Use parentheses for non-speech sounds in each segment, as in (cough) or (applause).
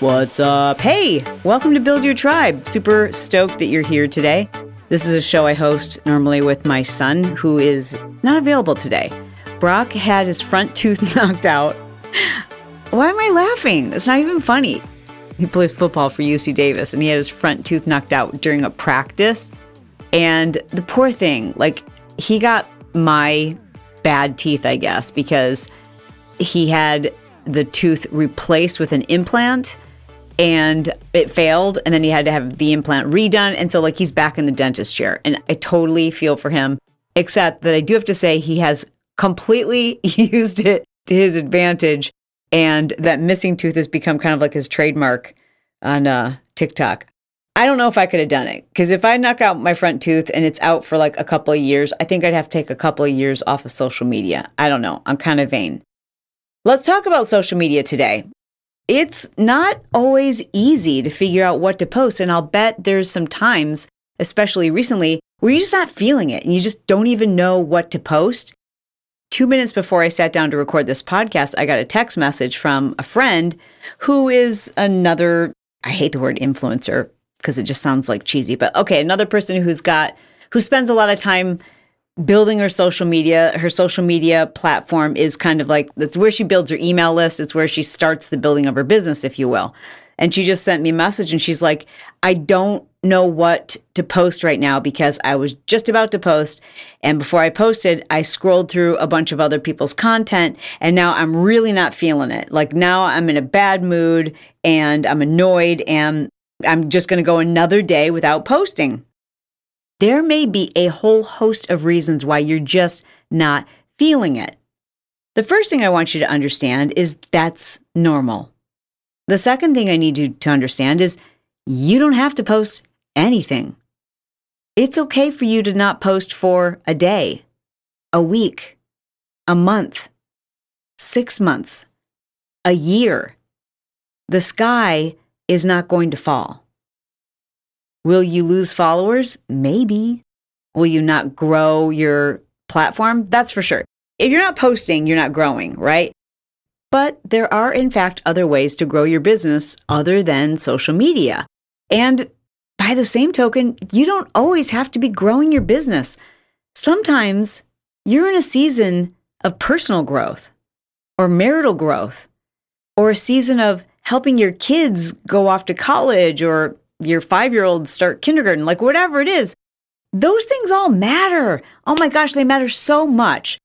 What's up? Hey, welcome to Build Your Tribe. Super stoked that you're here today. This is a show I host normally with my son, who is not available today. Brock had his front tooth (laughs) knocked out. Why am I laughing? It's not even funny. He plays football for UC Davis and he had his front tooth knocked out during a practice. And the poor thing, like, he got my bad teeth, I guess, because he had the tooth replaced with an implant and it failed and then he had to have the implant redone and so like he's back in the dentist chair and I totally feel for him except that I do have to say he has completely (laughs) used it to his advantage and that missing tooth has become kind of like his trademark on uh, TikTok. I don't know if I could have done it because if I knock out my front tooth and it's out for like a couple of years, I think I'd have to take a couple of years off of social media. I don't know. I'm kind of vain. Let's talk about social media today it's not always easy to figure out what to post. And I'll bet there's some times, especially recently, where you're just not feeling it and you just don't even know what to post. Two minutes before I sat down to record this podcast, I got a text message from a friend who is another, I hate the word influencer because it just sounds like cheesy, but okay, another person who's got, who spends a lot of time building her social media her social media platform is kind of like that's where she builds her email list. It's where she starts the building of her business if you will. And she just sent me a message and she's like i don't know what to post right now because i was just about to post. And before i posted i scrolled through a bunch of other people's content and now i'm really not feeling it. Like now i'm in a bad mood and i'm annoyed and i'm just going to go another day without posting there may be a whole host of reasons why you're just not feeling it. The first thing I want you to understand is that's normal. The second thing I need you to understand is you don't have to post anything. It's okay for you to not post for a day, a week, a month, six months, a year. The sky is not going to fall. Will you lose followers? Maybe. Will you not grow your platform? That's for sure. If you're not posting, you're not growing, right? But there are, in fact, other ways to grow your business other than social media. And by the same token, you don't always have to be growing your business. Sometimes you're in a season of personal growth or marital growth or a season of helping your kids go off to college or your five year old start kindergarten, like whatever it is, those things all matter. Oh my gosh, they matter so much.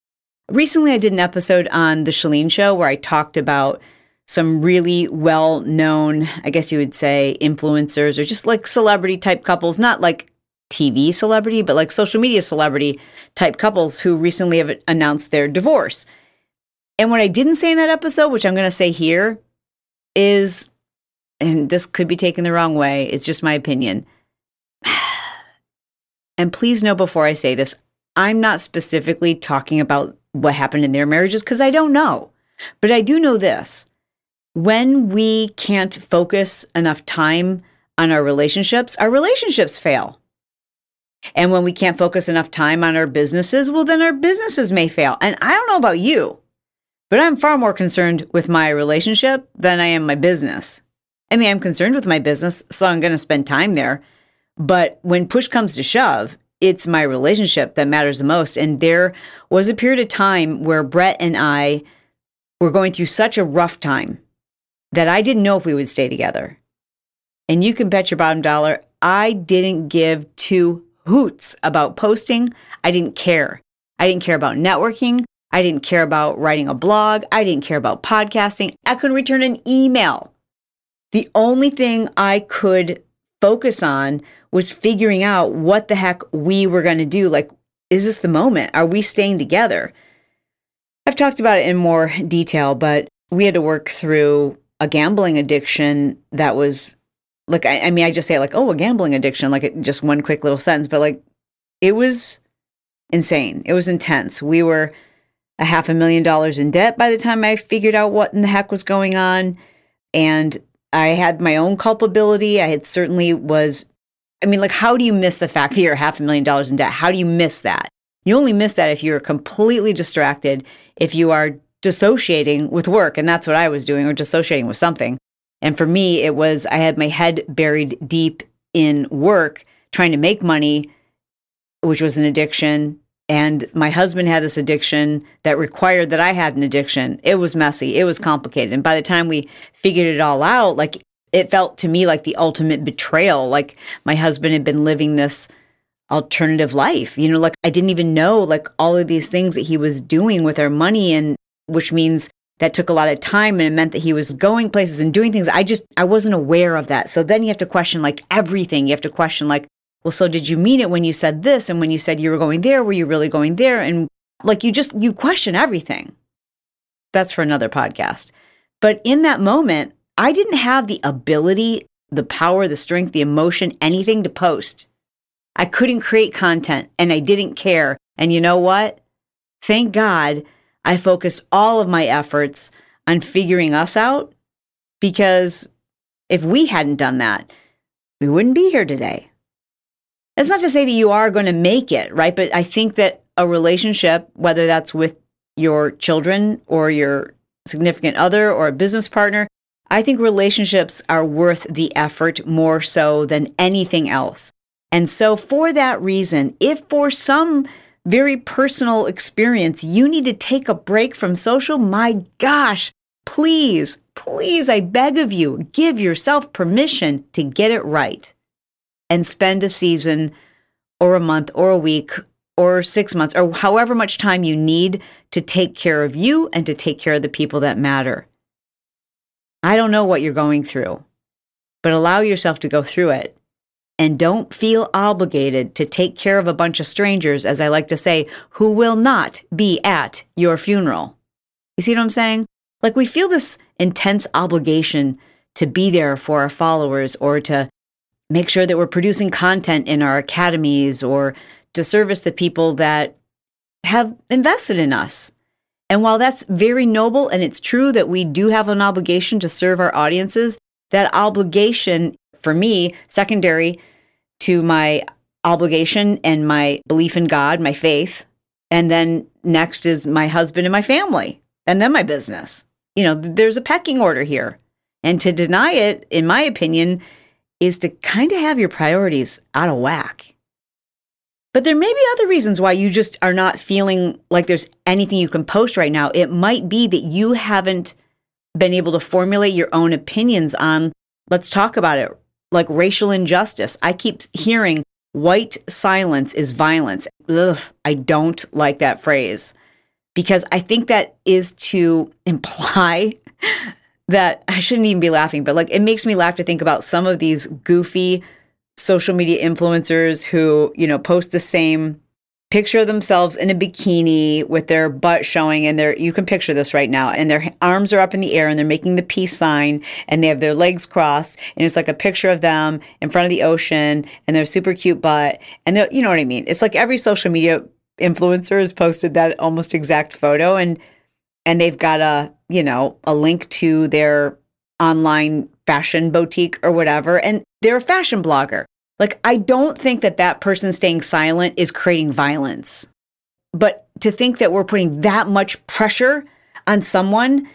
Recently, I did an episode on The Chalene Show where I talked about some really well known, I guess you would say, influencers or just like celebrity type couples, not like TV celebrity, but like social media celebrity type couples who recently have announced their divorce. And what I didn't say in that episode, which I'm going to say here, is and this could be taken the wrong way, it's just my opinion. (sighs) and please know before I say this, I'm not specifically talking about what happened in their marriages because I don't know. But I do know this when we can't focus enough time on our relationships, our relationships fail. And when we can't focus enough time on our businesses, well, then our businesses may fail. And I don't know about you, but I'm far more concerned with my relationship than I am my business. I mean, I'm concerned with my business, so I'm going to spend time there. But when push comes to shove, it's my relationship that matters the most. And there was a period of time where Brett and I were going through such a rough time that I didn't know if we would stay together. And you can bet your bottom dollar, I didn't give two hoots about posting. I didn't care. I didn't care about networking. I didn't care about writing a blog. I didn't care about podcasting. I couldn't return an email. The only thing I could focus on was figuring out what the heck we were going to do. Like, is this the moment? Are we staying together? I've talked about it in more detail, but we had to work through a gambling addiction that was like, I, I mean, I just say like, oh, a gambling addiction, like it, just one quick little sentence, but like it was insane. It was intense. We were a half a million dollars in debt by the time I figured out what in the heck was going on. And I had my own culpability. I had certainly was, I mean, like, how do you miss the fact that you're half a million dollars in debt? How do you miss that? You only miss that if you're completely distracted, if you are dissociating with work. And that's what I was doing, or dissociating with something. And for me, it was I had my head buried deep in work, trying to make money, which was an addiction. And my husband had this addiction that required that I had an addiction. It was messy, it was complicated. And by the time we figured it all out, like it felt to me like the ultimate betrayal. Like my husband had been living this alternative life. You know, like I didn't even know like all of these things that he was doing with our money and which means that took a lot of time and it meant that he was going places and doing things. I just I wasn't aware of that. So then you have to question like everything. You have to question like, well, so did you mean it when you said this and when you said you were going there, were you really going there? And like you just you question everything. That's for another podcast. But in that moment, I didn't have the ability, the power, the strength, the emotion, anything to post. I couldn't create content and I didn't care. And you know what? Thank God I focused all of my efforts on figuring us out because if we hadn't done that, we wouldn't be here today. It's not to say that you are going to make it, right? But I think that a relationship, whether that's with your children or your significant other or a business partner, I think relationships are worth the effort more so than anything else. And so, for that reason, if for some very personal experience you need to take a break from social, my gosh, please, please, I beg of you, give yourself permission to get it right and spend a season or a month or a week or six months or however much time you need to take care of you and to take care of the people that matter. I don't know what you're going through, but allow yourself to go through it and don't feel obligated to take care of a bunch of strangers, as I like to say, who will not be at your funeral. You see what I'm saying? Like we feel this intense obligation to be there for our followers or to make sure that we're producing content in our academies or to service the people that have invested in us. And while that's very noble and it's true that we do have an obligation to serve our audiences, that obligation for me, secondary to my obligation and my belief in God, my faith. And then next is my husband and my family, and then my business. You know, there's a pecking order here. And to deny it, in my opinion, is to kind of have your priorities out of whack. But there may be other reasons why you just are not feeling like there's anything you can post right now. It might be that you haven't been able to formulate your own opinions on, let's talk about it, like racial injustice. I keep hearing white silence is violence. Ugh, I don't like that phrase because I think that is to (laughs) imply that (laughs) I shouldn't even be laughing, but like it makes me laugh to think about some of these goofy social media influencers who, you know, post the same picture of themselves in a bikini with their butt showing and their you can picture this right now and their arms are up in the air and they're making the peace sign and they have their legs crossed and it's like a picture of them in front of the ocean and their super cute butt and they you know what I mean? It's like every social media influencer has posted that almost exact photo and and they've got a you know a link to their online fashion boutique or whatever and they're a fashion blogger like, I don't think that that person staying silent is creating violence. But to think that we're putting that much pressure on someone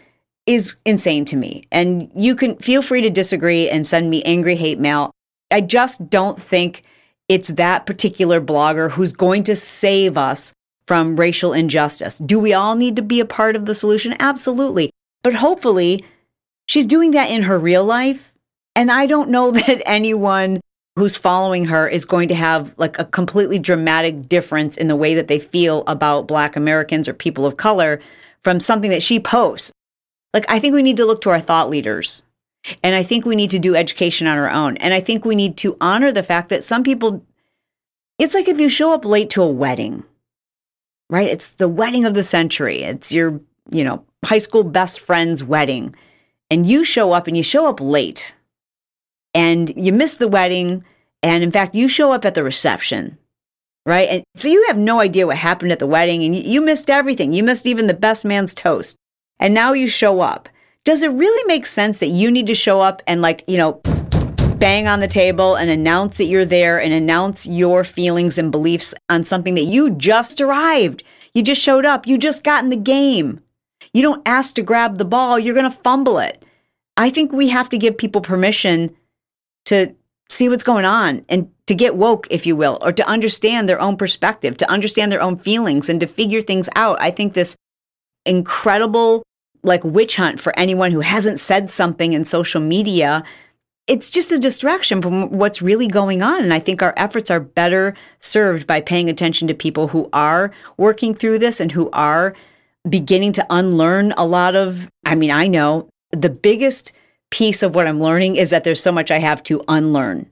is insane to me. And you can feel free to disagree and send me angry hate mail. I just don't think it's that particular blogger who's going to save us from racial injustice. Do we all need to be a part of the solution? Absolutely. But hopefully, she's doing that in her real life. And I don't know (laughs) that anyone who's following her is going to have like a completely dramatic difference in the way that they feel about Black Americans or people of color from something that she posts. Like, I think we need to look to our thought leaders. And I think we need to do education on our own. And I think we need to honor the fact that some people, it's like if you show up late to a wedding, right? It's the wedding of the century. It's your, you know, high school best friend's wedding. And you show up and you show up late and you miss the wedding. And in fact, you show up at the reception, right? And so you have no idea what happened at the wedding and you, missed everything. You missed even the best man's toast. And now you show up. Does it really make sense that you need to show up and, like, you know, bang on the table and announce that you're there and announce your feelings and beliefs on something that you just arrived? You just showed up. You just got in the game. You don't ask to grab the ball, you're going to fumble it. I think we have to give people permission to see what's going on and to get woke, if you will, or to understand their own perspective, to understand their own feelings and to figure things out. I think this incredible like witch hunt for anyone who hasn't said something in social media it's just a distraction from what's really going on. And I think our efforts are better served by paying attention to people who are working through this and who are beginning to unlearn a lot of. I mean, I know the biggest piece of what I'm learning is that there's so much I have to unlearn.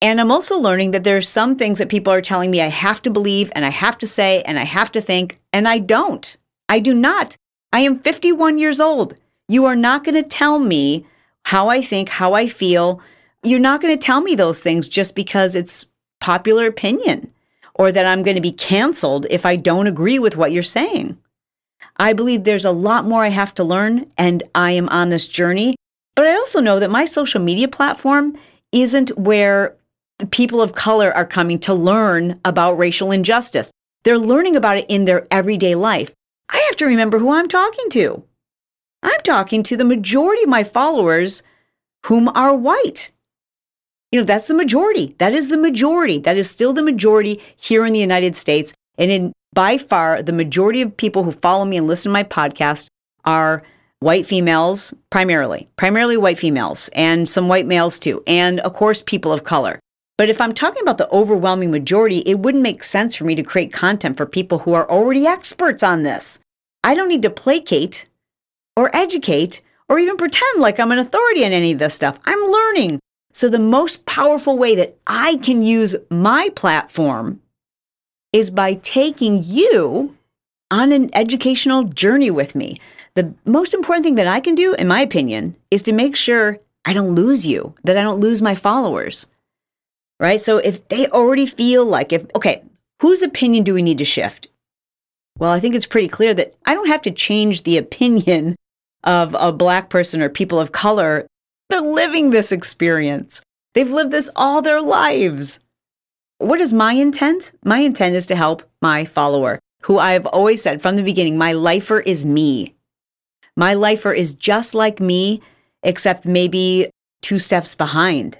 And I'm also learning that there are some things that people are telling me I have to believe and I have to say and I have to think, and I don't. I do not. I am 51 years old. You are not going to tell me how I think, how I feel. You're not going to tell me those things just because it's popular opinion or that I'm going to be canceled if I don't agree with what you're saying. I believe there's a lot more I have to learn, and I am on this journey. But I also know that my social media platform isn't where the people of color are coming to learn about racial injustice. They're learning about it in their everyday life. I have to remember who I'm talking to. I'm talking to the majority of my followers whom are white. You know, that's the majority. That is the majority. That is still the majority here in the United States. And in by far, the majority of people who follow me and listen to my podcast are white females, primarily, primarily white females, and some white males too, and of course, people of color. But if I'm talking about the overwhelming majority, it wouldn't make sense for me to create content for people who are already experts on this. I don't need to placate or educate or even pretend like I'm an authority on any of this stuff. I'm learning. So, the most powerful way that I can use my platform is by taking you on an educational journey with me. The most important thing that I can do, in my opinion, is to make sure I don't lose you, that I don't lose my followers. Right? So, if they already feel like, if, okay, whose opinion do we need to shift? Well, I think it's pretty clear that I don't have to change the opinion of a black person or people of color, they're living this experience. They've lived this all their lives. What is my intent? My intent is to help my follower, who I have always said from the beginning my lifer is me. My lifer is just like me, except maybe two steps behind.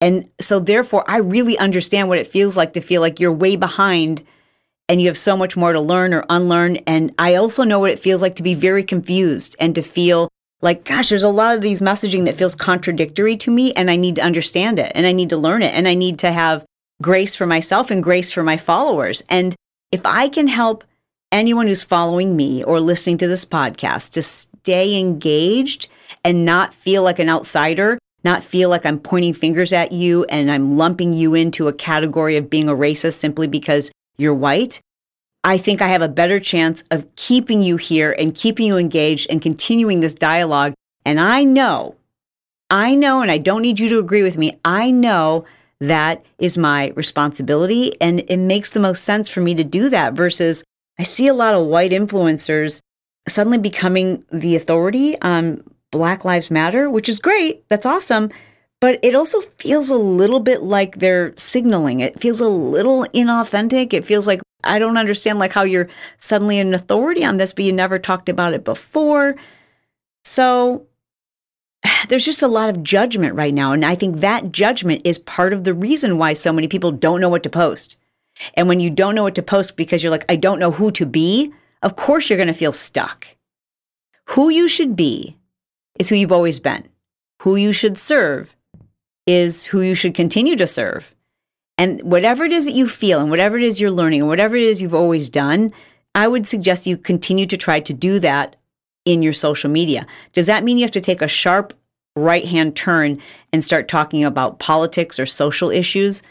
And so, therefore, I really understand what it feels like to feel like you're way behind and you have so much more to learn or unlearn. And I also know what it feels like to be very confused and to feel like, gosh, there's a lot of these messaging that feels contradictory to me, and I need to understand it and I need to learn it and I need to have grace for myself and grace for my followers. And if I can help anyone who's following me or listening to this podcast to stay engaged and not feel like an outsider, not feel like I'm pointing fingers at you and I'm lumping you into a category of being a racist simply because you're white, I think I have a better chance of keeping you here and keeping you engaged and continuing this dialogue. And I know, I know, and I don't need you to agree with me, I know that is my responsibility. And it makes the most sense for me to do that versus I see a lot of white influencers suddenly becoming the authority on Black Lives Matter, which is great. That's awesome but it also feels a little bit like they're signaling. It feels a little inauthentic. It feels like I don't understand like how you're suddenly an authority on this, but you never talked about it before. So (sighs) there's just a lot of judgment right now. And I think that judgment is part of the reason why so many people don't know what to post. And when you don't know what to post because you're like, I don't know who to be, of course you're going to feel stuck. Who you should be is who you've always been. Who you should serve is who you should continue to serve. And whatever it is that you feel and whatever it is you're learning and whatever it is you've always done, I would suggest you continue to try to do that in your social media. Does that mean you have to take a sharp right hand turn and start talking about politics or social issues?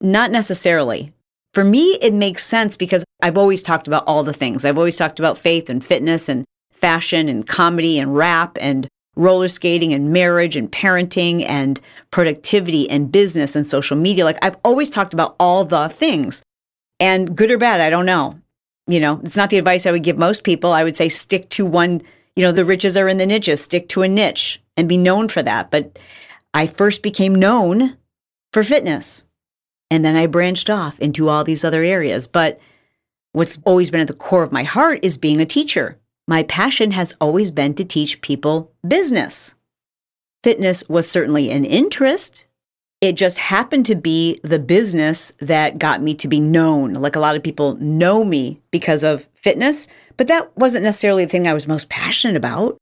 Not necessarily. For me, it makes sense because I've always talked about all the things. I've always talked about faith and fitness and fashion and comedy and rap and roller skating and marriage and parenting and productivity and business and social media. Like I've always talked about all the things. And good or bad, I don't know. You know, it's not the advice I would give most people. I would say stick to one, you know, the riches are in the niches, stick to a niche and be known for that. But I first became known for fitness. And then I branched off into all these other areas. But what's always been at the core of my heart is being a teacher my passion has always been to teach people business. Fitness was certainly an interest. It just happened to be the business that got me to be known. Like a lot of people know me because of fitness, but that wasn't necessarily the thing I was most passionate about.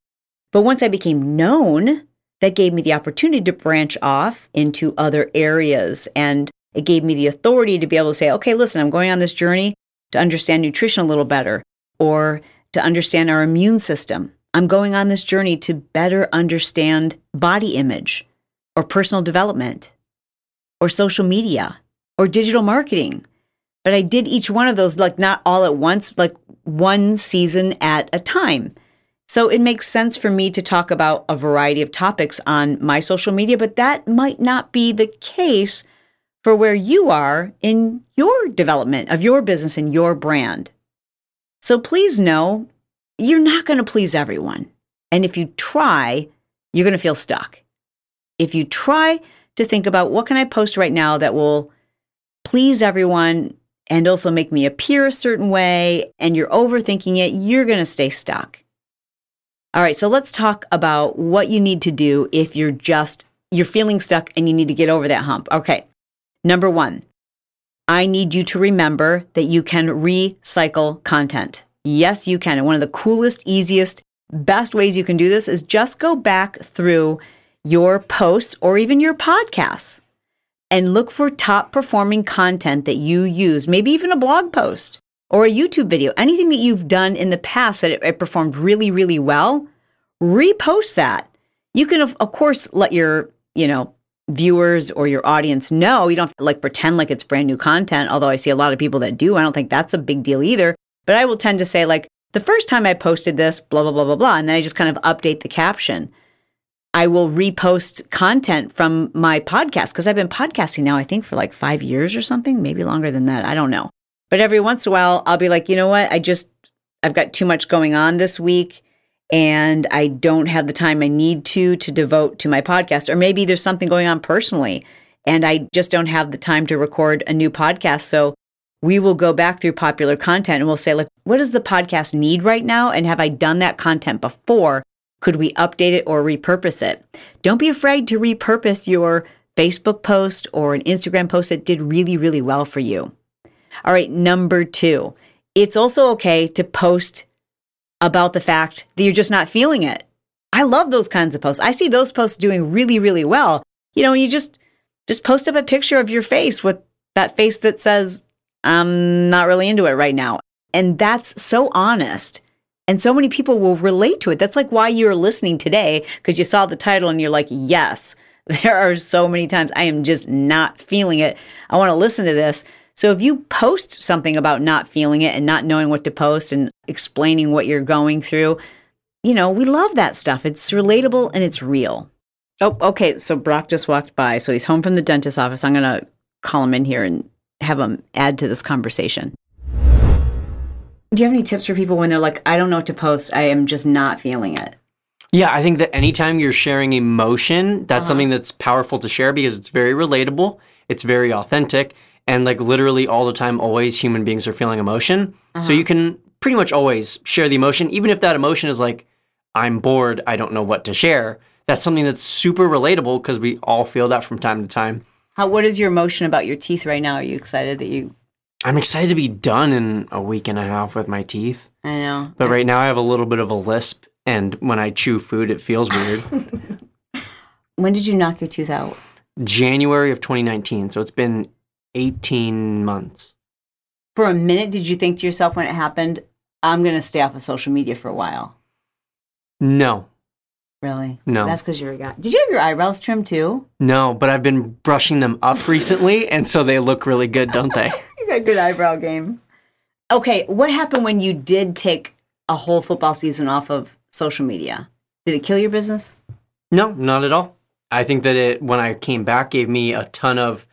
But once I became known, that gave me the opportunity to branch off into other areas. And it gave me the authority to be able to say, okay, listen, I'm going on this journey to understand nutrition a little better or to understand our immune system. I'm going on this journey to better understand body image or personal development or social media or digital marketing. But I did each one of those like not all at once, like one season at a time. So it makes sense for me to talk about a variety of topics on my social media, but that might not be the case for where you are in your development of your business and your brand. So please know you're not going to please everyone. And if you try, you're going to feel stuck. If you try to think about what can I post right now that will please everyone and also make me appear a certain way and you're overthinking it, you're going to stay stuck. All right, so let's talk about what you need to do if you're just you're feeling stuck and you need to get over that hump. Okay. Number 1. I need you to remember that you can recycle content. Yes, you can. And one of the coolest, easiest, best ways you can do this is just go back through your posts or even your podcasts and look for top performing content that you use, maybe even a blog post or a YouTube video, anything that you've done in the past that it, it performed really, really well, repost that. You can, of, of course, let your, you know, viewers or your audience know. You don't have to like pretend like it's brand new content, although I see a lot of people that do. I don't think that's a big deal either. But I will tend to say, like, the first time I posted this, blah, blah, blah, blah, blah. And then I just kind of update the caption. I will repost content from my podcast because I've been podcasting now, I think, for like five years or something, maybe longer than that. I don't know. But every once in a while, I'll be like, you know what? I just, I've got too much going on this week and I don't have the time I need to to devote to my podcast. Or maybe there's something going on personally and I just don't have the time to record a new podcast. So we will go back through popular content and we'll say, like, what does the podcast need right now? And have I done that content before? Could we update it or repurpose it? Don't be afraid to repurpose your Facebook post or an Instagram post that did really, really well for you. All right, number two, it's also okay to post about the fact that you're just not feeling it. I love those kinds of posts. I see those posts doing really, really well. You know, you just just post up a picture of your face with that face that says, I'm not really into it right now. And that's so honest. And so many people will relate to it. That's like why you're listening today, because you saw the title and you're like, yes, (laughs) there are so many times I am just not feeling it. I want to listen to this. So if you post something about not feeling it and not knowing what to post and explaining what you're going through, you know, we love that stuff. It's relatable and it's real. Oh, okay. So Brock just walked by. So he's home from the dentist's office. I'm going to call him in here and have him add to this conversation. Do you have any tips for people when they're like, I don't know what to post? I am just not feeling it. Yeah, I think that anytime you're sharing emotion, that's uh-huh. something that's powerful to share because it's very relatable, it's very authentic, and like literally all the time, always human beings are feeling emotion. Uh-huh. So you can pretty much always share the emotion, even if that emotion is like, I'm bored, I don't know what to share. That's something that's super relatable because we all feel that from time to time. How? What is your emotion about your teeth right now? Are you excited that you? I'm excited to be done in a week and a half with my teeth. I know. But right now I have a little bit of a lisp, and when I chew food, it feels weird. (laughs) when did you knock your tooth out? January of 2019. So it's been 18 months. For a minute, did you think to yourself when it happened, I'm going to stay off of social media for a while? No. Really? No. That's because you're a guy. Did you have your eyebrows trimmed too? No, but I've been brushing them up recently, and so they look really good, don't they? (laughs) you got good eyebrow game. Okay, what happened when you did take a whole football season off of social media? Did it kill your business? No, not at all. I think that it, when I came back, gave me a ton of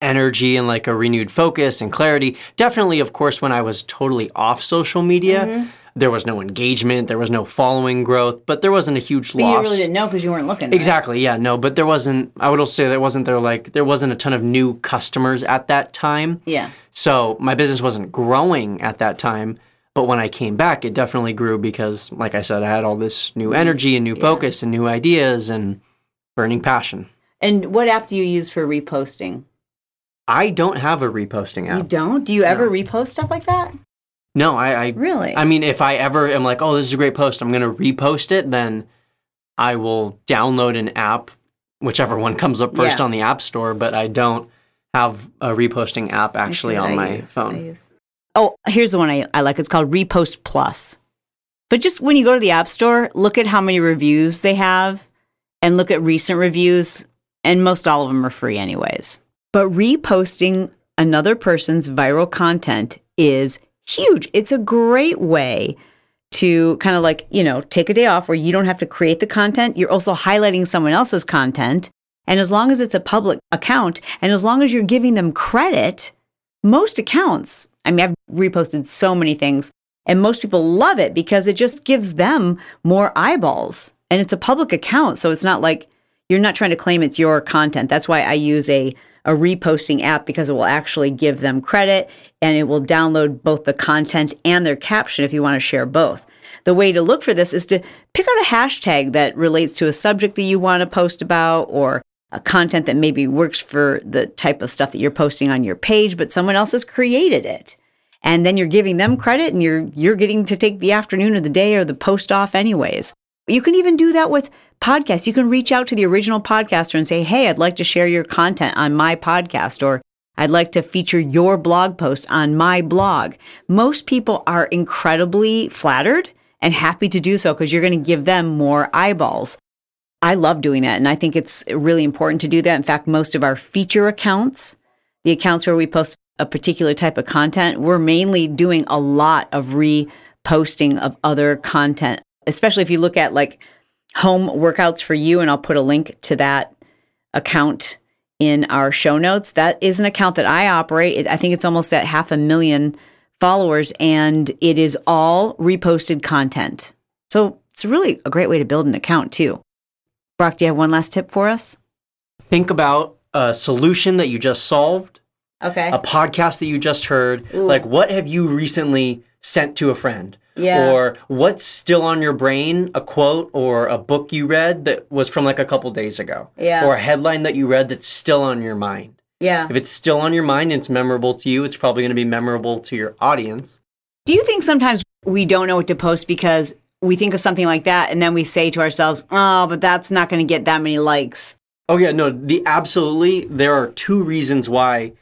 energy and like a renewed focus and clarity. Definitely, of course, when I was totally off social media. Mm-hmm there was no engagement, there was no following growth, but there wasn't a huge but loss. You really didn't know because you weren't looking. Exactly. Right? Yeah. No, but there wasn't. I would also say there wasn't there like there wasn't a ton of new customers at that time. Yeah. So my business wasn't growing at that time. But when I came back, it definitely grew because, like I said, I had all this new mm-hmm. energy and new focus and new ideas, and burning passion. And what app do you use for reposting? I don't have a reposting app. You don't? Do you ever repost stuff like that? No, I, I Really? I mean, if I ever am like, oh, this is a great post, I'm gonna repost it, then I will download an app, whichever one comes up first Yeah. on the app store. But I don't have a reposting app Let me see actually on I my use. Phone. Oh, here's the one I, I like. It's called Repost Plus. But just when you go to the App Store, look at how many reviews they have and look at recent reviews. And most all of them are free, anyways. But reposting another person's viral content is huge. It's a great way to kind of like, you know, take a day off where you don't have to create the content. You're also highlighting someone else's content. And as long as it's a public account and as long as you're giving them credit, most accounts, I mean, I've reposted so many things and most people love it because it just gives them more eyeballs. And it's a public account. So it's not like you're not trying to claim it's your content. That's why I use a, a reposting app because it will actually give them credit and it will download both the content and their caption if you want to share both. The way to look for this is to pick out a hashtag that relates to a subject that you want to post about or a content that maybe works for the type of stuff that you're posting on your page, but someone else has created it. And then you're giving them credit and you're you're getting to take the afternoon or the day or the post off anyways. You can even do that with podcasts. You can reach out to the original podcaster and say, "Hey, I'd like to share your content on my podcast or I'd like to feature your blog post on my blog." Most people are incredibly flattered and happy to do so because you're going to give them more eyeballs. I love doing that. And I think it's really important to do that. In fact, most of our feature accounts, the accounts where we post a particular type of content, we're mainly doing a lot of reposting of other content, especially if you look at like home workouts for you. And I'll put a link to that account in our show notes. That is an account that I operate. I think it's almost at half a million followers, and it is all reposted content. So it's really a great way to build an account too. Brock, do you have one last tip for us? Think about a solution that you just solved, Okay. a podcast that you just heard. Ooh. Like, what have you recently sent to a friend? Yeah. Or what's still on your brain, a quote or a book you read that was from like a couple days ago? Yeah. Or a headline that you read that's still on your mind. Yeah. If it's still on your mind and it's memorable to you, it's probably going to be memorable to your audience. Do you think sometimes we don't know what to post because we think of something like that and then we say to ourselves, oh, but that's not going to get that many likes? Oh yeah, no, the absolutely there are two reasons why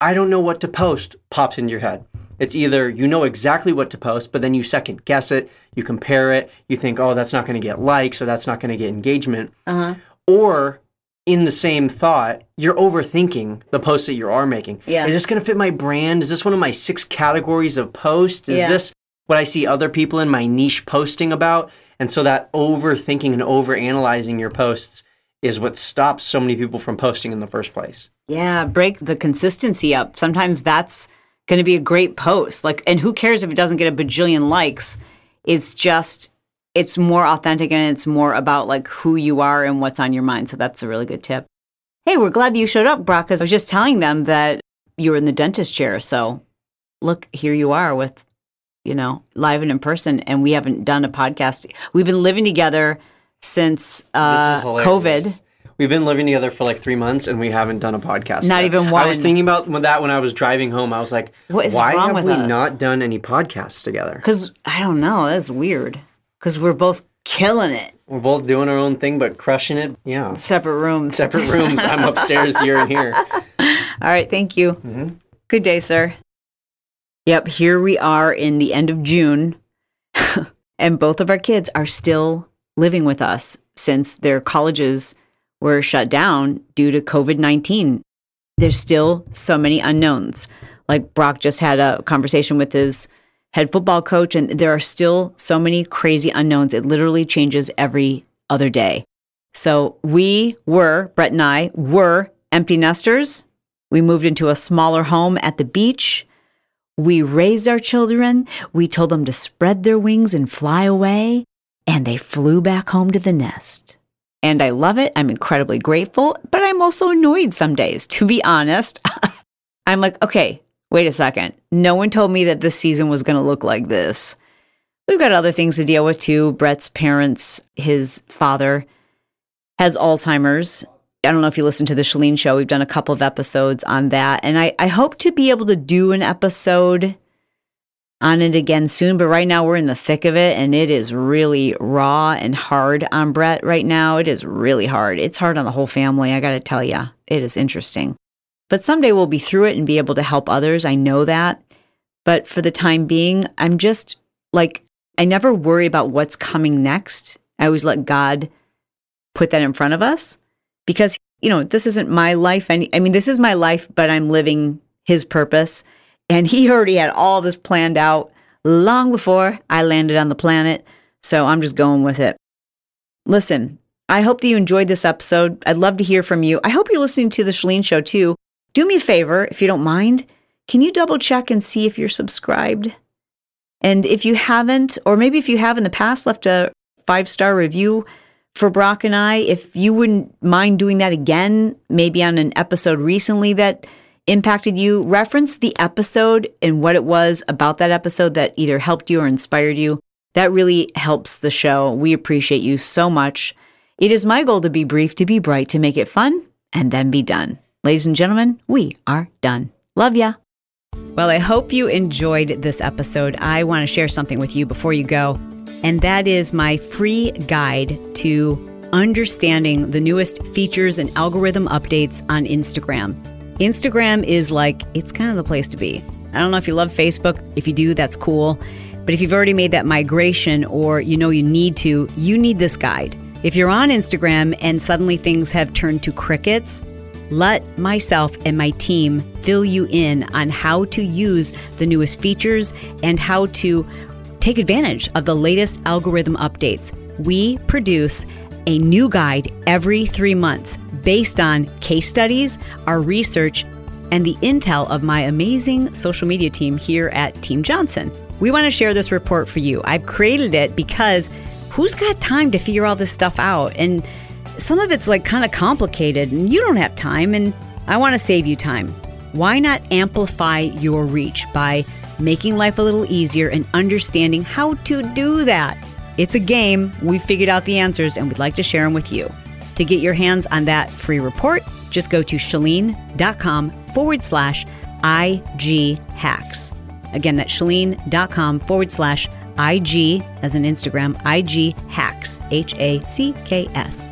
I don't know what to post pops into your head. It's either you know exactly what to post, but then you second guess it, you compare it, you think, "Oh, that's not going to get likes or that's not going to get engagement." Uh huh. Or in the same thought, you're overthinking the post that you are making. Yeah. Is this going to fit my brand? Is this one of my six categories of post? Is Yeah. this what I see other people in my niche posting about? And so that overthinking and overanalyzing your posts is what stops so many people from posting in the first place. Yeah. Break the consistency up. Sometimes that's going to be a great post. Like, and who cares if it doesn't get a bajillion likes? It's just, it's more authentic and it's more about like who you are and what's on your mind. So that's a really good tip. Hey, we're glad that you showed up, Brock, because I was just telling them that you were in the dentist chair. So look, here you are with, you know, live and in person. And we haven't done a podcast. We've been living together since uh, COVID. We've been living together for like three months and we haven't done a podcast. Not yet. even I was thinking about that when I was driving home. I was like, What is why wrong have with we us? not done any podcasts together? Because I don't know. That's weird. Because we're both killing it. We're both doing our own thing, but crushing it. Yeah. Separate rooms. Separate rooms. I'm (laughs) upstairs, you're in here. All right. Thank you. Mhm. Good day, sir. Yep. Here we are in the end of June. (laughs) and both of our kids are still living with us since their colleges were shut down due to COVID 19. There's still so many unknowns. Like Brock just had a conversation with his head football coach, and there are still so many crazy unknowns. It literally changes every other day. So we were, Brett and I, were empty nesters. We moved into a smaller home at the beach. We raised our children. We told them to spread their wings and fly away. And they flew back home to the nest. And I love it. I'm incredibly grateful, but I'm also annoyed some days, to be honest. (laughs) I'm like, okay, wait a second. No one told me that this season was going to look like this. We've got other things to deal with too. Brett's parents, his father, has Alzheimer's. I don't know if you listen to the Chalene show. We've done a couple of episodes on that. And I, I hope to be able to do an episode on it again soon. But right now we're in the thick of it and it is really raw and hard on Brett right now. It is really hard. It's hard on the whole family. I got to tell you, it is interesting. But someday we'll be through it and be able to help others. I know that. But for the time being, I'm just like, I never worry about what's coming next. I always let God put that in front of us because, you know, this isn't my life. I mean, this is my life, but I'm living his purpose. And he already had all this planned out long before I landed on the planet. So I'm just going with it. Listen, I hope that you enjoyed this episode. I'd love to hear from you. I hope you're listening to the Chalene Show too. Do me a favor, if you don't mind, can you double check and see if you're subscribed? And if you haven't, or maybe if you have in the past left a five star review, for Brock and I, if you wouldn't mind doing that again, maybe on an episode recently that impacted you, reference the episode and what it was about that episode that either helped you or inspired you. That really helps the show. We appreciate you so much. It is my goal to be brief, to be bright, to make it fun, and then be done. Ladies and gentlemen, we are done. Love ya. Well, I hope you enjoyed this episode. I want to share something with you before you go and that is my free guide to understanding the newest features and algorithm updates on Instagram. Instagram is like, it's kind of the place to be. I don't know if you love Facebook. If you do, that's cool. But if you've already made that migration or you know you need to, you need this guide. If you're on Instagram and suddenly things have turned to crickets, let myself and my team fill you in on how to use the newest features and how to take advantage of the latest algorithm updates. We produce a new guide every three months based on case studies, our research, and the intel of my amazing social media team here at Team Johnson. We want to share this report for you. I've created it because who's got time to figure all this stuff out? And some of it's like kind of complicated, and you don't have time, and I want to save you time. Why not amplify your reach by making life a little easier, and understanding how to do that. It's a game. We've figured out the answers, and we'd like to share them with you. To get your hands on that free report, just go to chalene.com forward slash IG hacks. Again, that's chalene.com forward slash IG, as an Instagram, IG hacks, H A C K S.